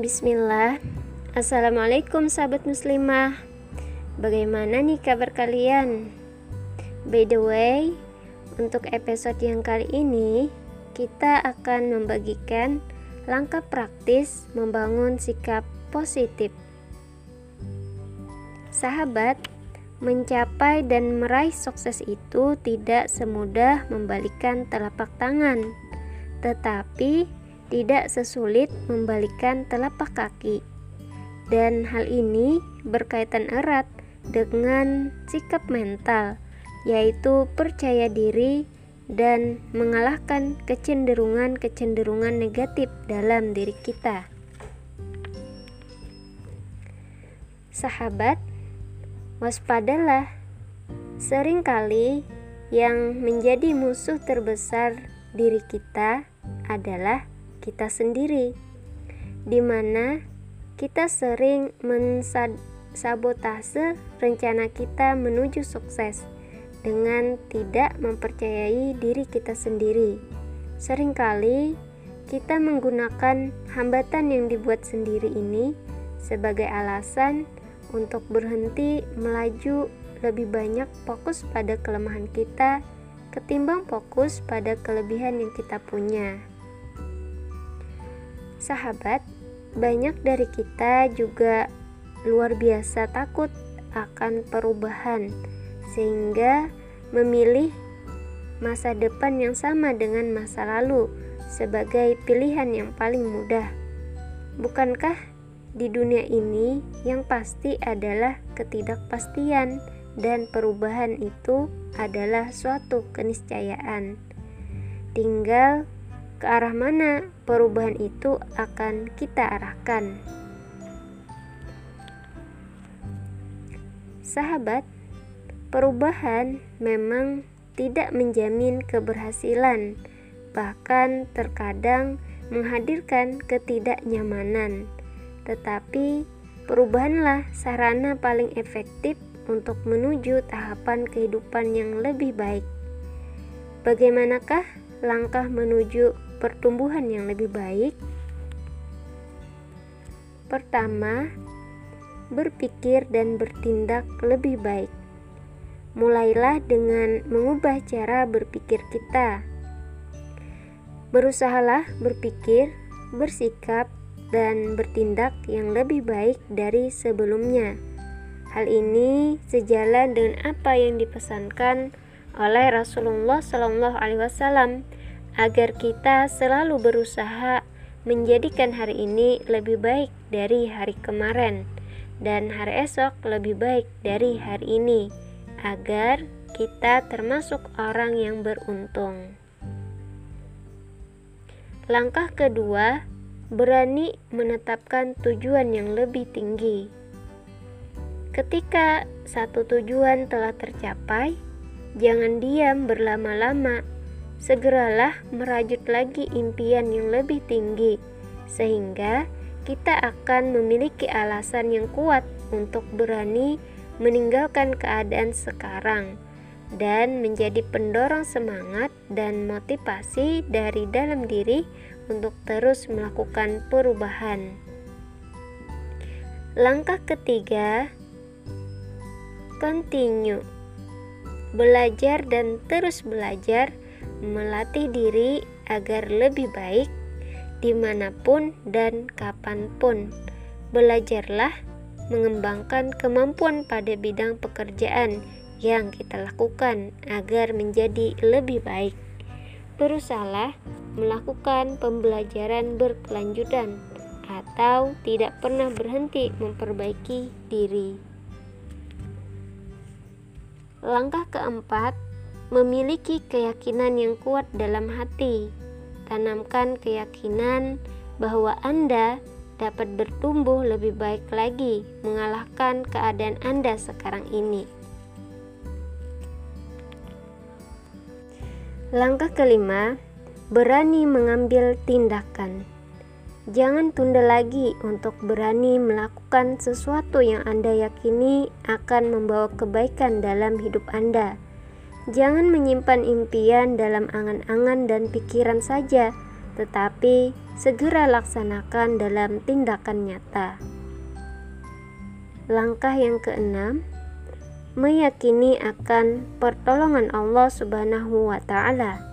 Bismillah. Assalamualaikum sahabat muslimah. Bagaimana nih kabar kalian? By the way, untuk episode yang kali ini Kita akan membagikan langkah praktis membangun sikap positif. Sahabat, mencapai dan meraih sukses itu tidak semudah membalikan telapak tangan. Tetapi tidak sesulit membalikan telapak kaki. Dan hal ini berkaitan erat dengan sikap mental, yaitu percaya diri dan mengalahkan kecenderungan-kecenderungan negatif dalam diri kita. Sahabat, waspadalah. Seringkali yang menjadi musuh terbesar diri kita adalah kita sendiri, di mana kita sering mensabotase rencana kita menuju sukses dengan tidak mempercayai diri kita sendiri. Seringkali kita menggunakan hambatan yang dibuat sendiri ini sebagai alasan untuk berhenti melaju lebih banyak fokus pada kelemahan kita ketimbang fokus pada kelebihan yang kita punya. Sahabat, banyak dari kita juga luar biasa takut akan perubahan, sehingga memilih masa depan yang sama dengan masa lalu sebagai pilihan yang paling mudah. Bukankah di dunia ini yang pasti adalah ketidakpastian dan perubahan itu adalah suatu keniscayaan. Tinggal ke arah mana perubahan itu akan kita arahkan. Sahabat, perubahan memang tidak menjamin keberhasilan, bahkan terkadang menghadirkan ketidaknyamanan. Tetapi, perubahanlah sarana paling efektif untuk menuju tahapan kehidupan yang lebih baik. Bagaimanakah langkah menuju pertumbuhan yang lebih baik? Pertama, berpikir dan bertindak lebih baik. Mulailah dengan mengubah cara berpikir kita. Berusahalah berpikir, bersikap, dan bertindak yang lebih baik dari sebelumnya. Hal ini sejalan dengan apa yang dipesankan oleh Rasulullah Shallallahu Alaihi Wasallam agar kita selalu berusaha menjadikan hari ini lebih baik dari hari kemarin dan hari esok lebih baik dari hari ini agar kita termasuk orang yang beruntung. Langkah kedua, berani menetapkan tujuan yang lebih tinggi. Ketika satu tujuan telah tercapai, jangan diam berlama-lama segeralah merajut lagi impian yang lebih tinggi, sehingga kita akan memiliki alasan yang kuat untuk berani meninggalkan keadaan sekarang dan menjadi pendorong semangat dan motivasi dari dalam diri untuk terus melakukan perubahan. Langkah ketiga, continue. Belajar dan terus belajar melatih diri agar lebih baik di mana pun dan kapan pun. Belajarlah mengembangkan kemampuan pada bidang pekerjaan yang kita lakukan agar menjadi lebih baik. Berusahalah melakukan pembelajaran berkelanjutan atau tidak pernah berhenti memperbaiki diri. Langkah keempat, memiliki keyakinan yang kuat dalam hati. Tanamkan keyakinan bahwa Anda dapat bertumbuh lebih baik lagi, mengalahkan keadaan Anda sekarang ini. Langkah kelima, berani mengambil tindakan. Jangan tunda lagi untuk berani melakukan sesuatu yang Anda yakini akan membawa kebaikan dalam hidup Anda. Jangan menyimpan impian dalam angan-angan dan pikiran saja, tetapi segera laksanakan dalam tindakan nyata. Langkah yang keenam, meyakini akan pertolongan Allah Subhanahu wa Ta'ala.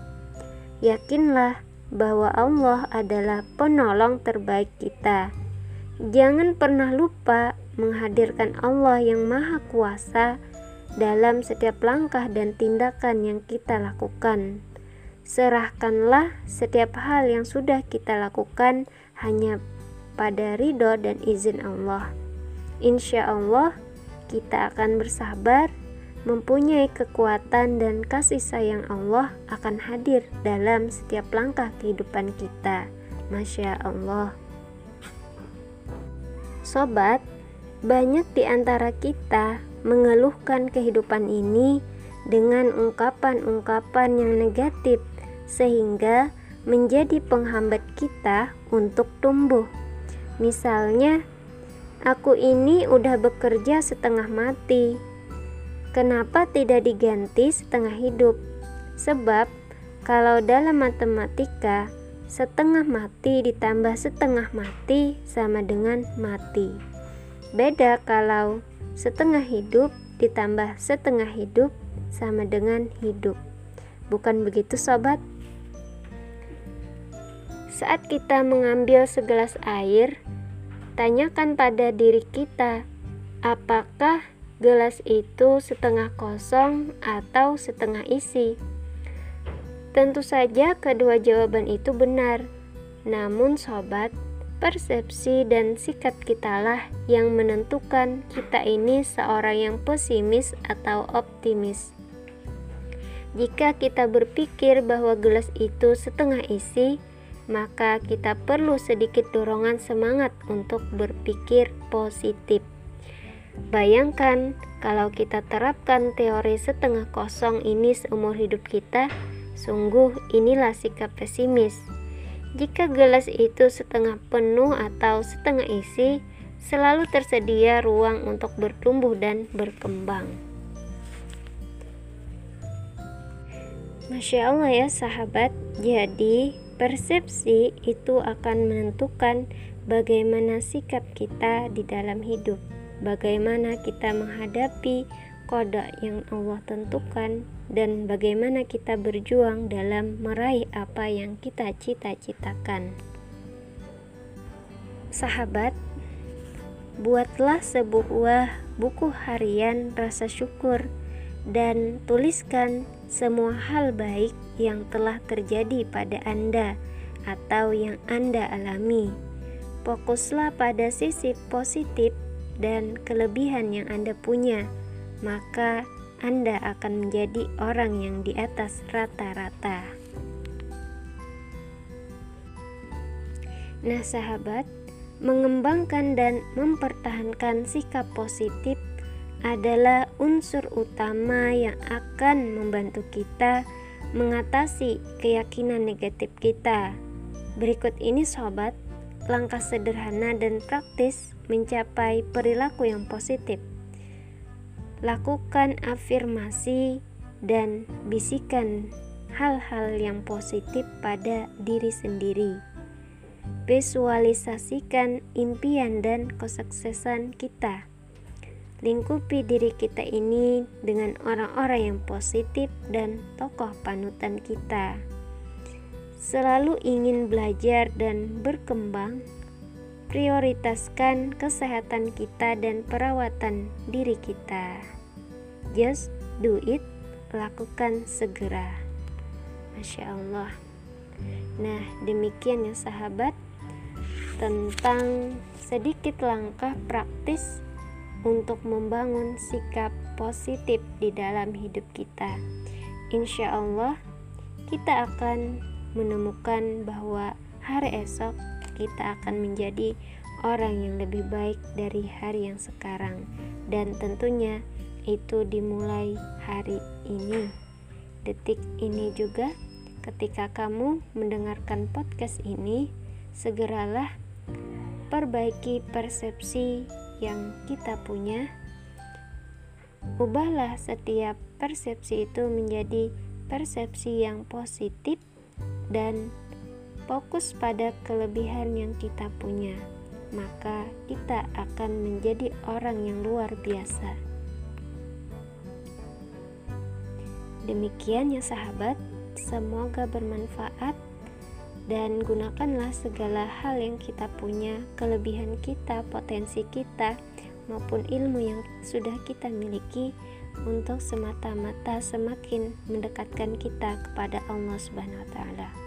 Yakinlah bahwa Allah adalah penolong terbaik kita. Jangan pernah lupa menghadirkan Allah yang Maha Kuasa dalam setiap langkah dan tindakan yang kita lakukan. Serahkanlah setiap hal yang sudah kita lakukan hanya pada ridho dan izin Allah. Insya Allah, kita akan bersabar, mempunyai kekuatan dan kasih sayang Allah akan hadir dalam setiap langkah kehidupan kita. Masya Allah. Sobat, banyak di antara kita mengeluhkan kehidupan ini dengan ungkapan-ungkapan yang negatif sehingga menjadi penghambat kita untuk tumbuh. Misalnya, aku ini udah bekerja setengah mati. Kenapa tidak diganti setengah hidup? Sebab kalau dalam matematika, setengah mati ditambah setengah mati sama dengan mati. Beda kalau setengah hidup ditambah setengah hidup sama dengan hidup. Bukan begitu, sobat? Saat kita mengambil segelas air, tanyakan pada diri kita, apakah gelas itu setengah kosong atau setengah isi? Tentu saja kedua jawaban itu benar. Namun sobat, persepsi dan sikap kitalah yang menentukan kita ini seorang yang pesimis atau optimis. Jika kita berpikir bahwa gelas itu setengah isi, maka kita perlu sedikit dorongan semangat untuk berpikir positif. Bayangkan kalau kita terapkan teori setengah kosong ini seumur hidup kita, sungguh inilah sikap pesimis. Jika gelas itu setengah penuh atau setengah isi, selalu tersedia ruang untuk bertumbuh dan berkembang. Masya Allah ya sahabat, jadi Persepsi itu akan menentukan bagaimana sikap kita di dalam hidup, bagaimana kita menghadapi kodok yang Allah tentukan, dan bagaimana kita berjuang dalam meraih apa yang kita cita-citakan. Sahabat, buatlah sebuah buku harian rasa syukur dan tuliskan semua hal baik yang telah terjadi pada Anda atau yang Anda alami. Fokuslah pada sisi positif dan kelebihan yang Anda punya, maka Anda akan menjadi orang yang di atas rata-rata. Nah, sahabat, mengembangkan dan mempertahankan sikap positif adalah unsur utama yang akan membantu kita mengatasi keyakinan negatif kita. Berikut ini sobat, langkah sederhana dan praktis mencapai perilaku yang positif. Lakukan afirmasi dan bisikan hal-hal yang positif pada diri sendiri. Visualisasikan impian dan kesuksesan kita Lingkupi diri kita ini dengan orang-orang yang positif dan tokoh panutan kita. Selalu ingin belajar dan berkembang, prioritaskan kesehatan kita dan perawatan diri kita. Just do it, lakukan segera. Masya Allah. Nah, demikian ya sahabat tentang sedikit langkah praktis untuk membangun sikap positif di dalam hidup kita. Insya Allah, kita akan menemukan bahwa hari esok kita akan menjadi orang yang lebih baik dari hari yang sekarang, dan tentunya itu dimulai hari ini, detik ini juga. Ketika kamu mendengarkan podcast ini, segeralah perbaiki persepsi yang kita punya, ubahlah setiap persepsi itu menjadi persepsi yang positif dan fokus pada kelebihan yang kita punya, maka kita akan menjadi orang yang luar biasa. Demikian ya sahabat, semoga bermanfaat dan gunakanlah segala hal yang kita punya, kelebihan kita, potensi kita, maupun ilmu yang sudah kita miliki untuk semata-mata semakin mendekatkan kita kepada Allah Subhanahu wa taala.